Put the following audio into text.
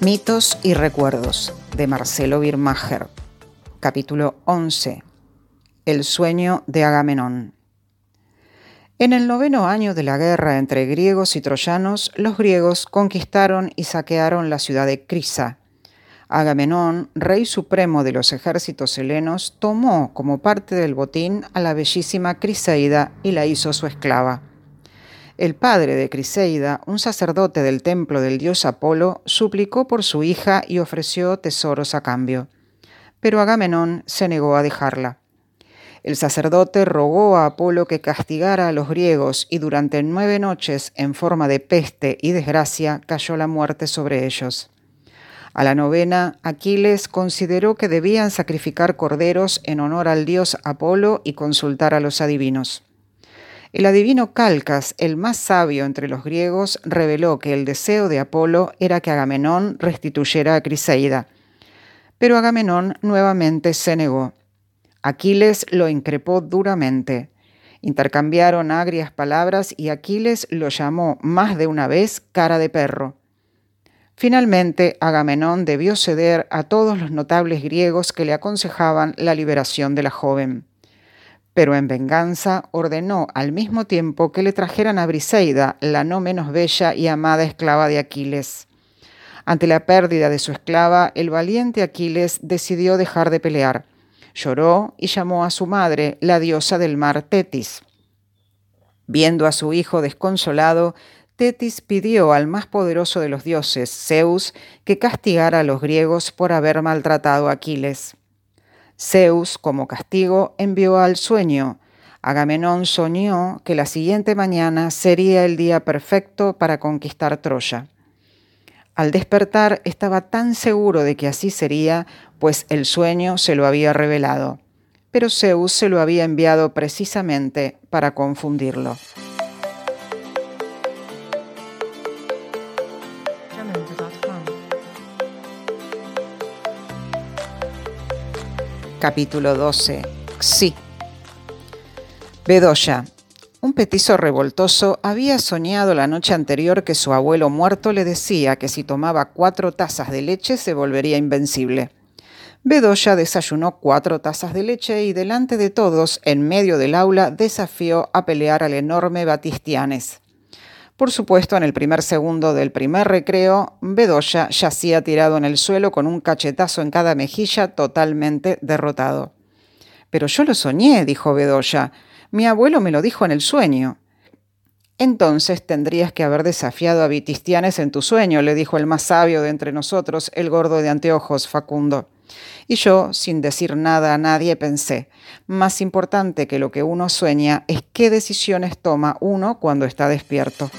Mitos y recuerdos de Marcelo Birmacher. Capítulo 11. El sueño de Agamenón. En el noveno año de la guerra entre griegos y troyanos, los griegos conquistaron y saquearon la ciudad de Crisa. Agamenón, rey supremo de los ejércitos helenos, tomó como parte del botín a la bellísima Criseida y la hizo su esclava. El padre de Criseida, un sacerdote del templo del dios Apolo, suplicó por su hija y ofreció tesoros a cambio. Pero Agamenón se negó a dejarla. El sacerdote rogó a Apolo que castigara a los griegos y durante nueve noches, en forma de peste y desgracia, cayó la muerte sobre ellos. A la novena, Aquiles consideró que debían sacrificar corderos en honor al dios Apolo y consultar a los adivinos. El adivino Calcas, el más sabio entre los griegos, reveló que el deseo de Apolo era que Agamenón restituyera a Criseida. Pero Agamenón nuevamente se negó. Aquiles lo increpó duramente. Intercambiaron agrias palabras y Aquiles lo llamó más de una vez cara de perro. Finalmente, Agamenón debió ceder a todos los notables griegos que le aconsejaban la liberación de la joven pero en venganza ordenó al mismo tiempo que le trajeran a Briseida, la no menos bella y amada esclava de Aquiles. Ante la pérdida de su esclava, el valiente Aquiles decidió dejar de pelear. Lloró y llamó a su madre, la diosa del mar Tetis. Viendo a su hijo desconsolado, Tetis pidió al más poderoso de los dioses, Zeus, que castigara a los griegos por haber maltratado a Aquiles. Zeus, como castigo, envió al sueño. Agamenón soñó que la siguiente mañana sería el día perfecto para conquistar Troya. Al despertar estaba tan seguro de que así sería, pues el sueño se lo había revelado. Pero Zeus se lo había enviado precisamente para confundirlo. Capítulo 12. Sí. Bedoya. Un petizo revoltoso había soñado la noche anterior que su abuelo muerto le decía que si tomaba cuatro tazas de leche se volvería invencible. Bedoya desayunó cuatro tazas de leche y delante de todos, en medio del aula, desafió a pelear al enorme Batistianes. Por supuesto, en el primer segundo del primer recreo, Bedoya yacía tirado en el suelo con un cachetazo en cada mejilla, totalmente derrotado. Pero yo lo soñé, dijo Bedoya. Mi abuelo me lo dijo en el sueño. Entonces tendrías que haber desafiado a Vitistianes en tu sueño, le dijo el más sabio de entre nosotros, el gordo de anteojos, Facundo. Y yo, sin decir nada a nadie, pensé, más importante que lo que uno sueña es qué decisiones toma uno cuando está despierto.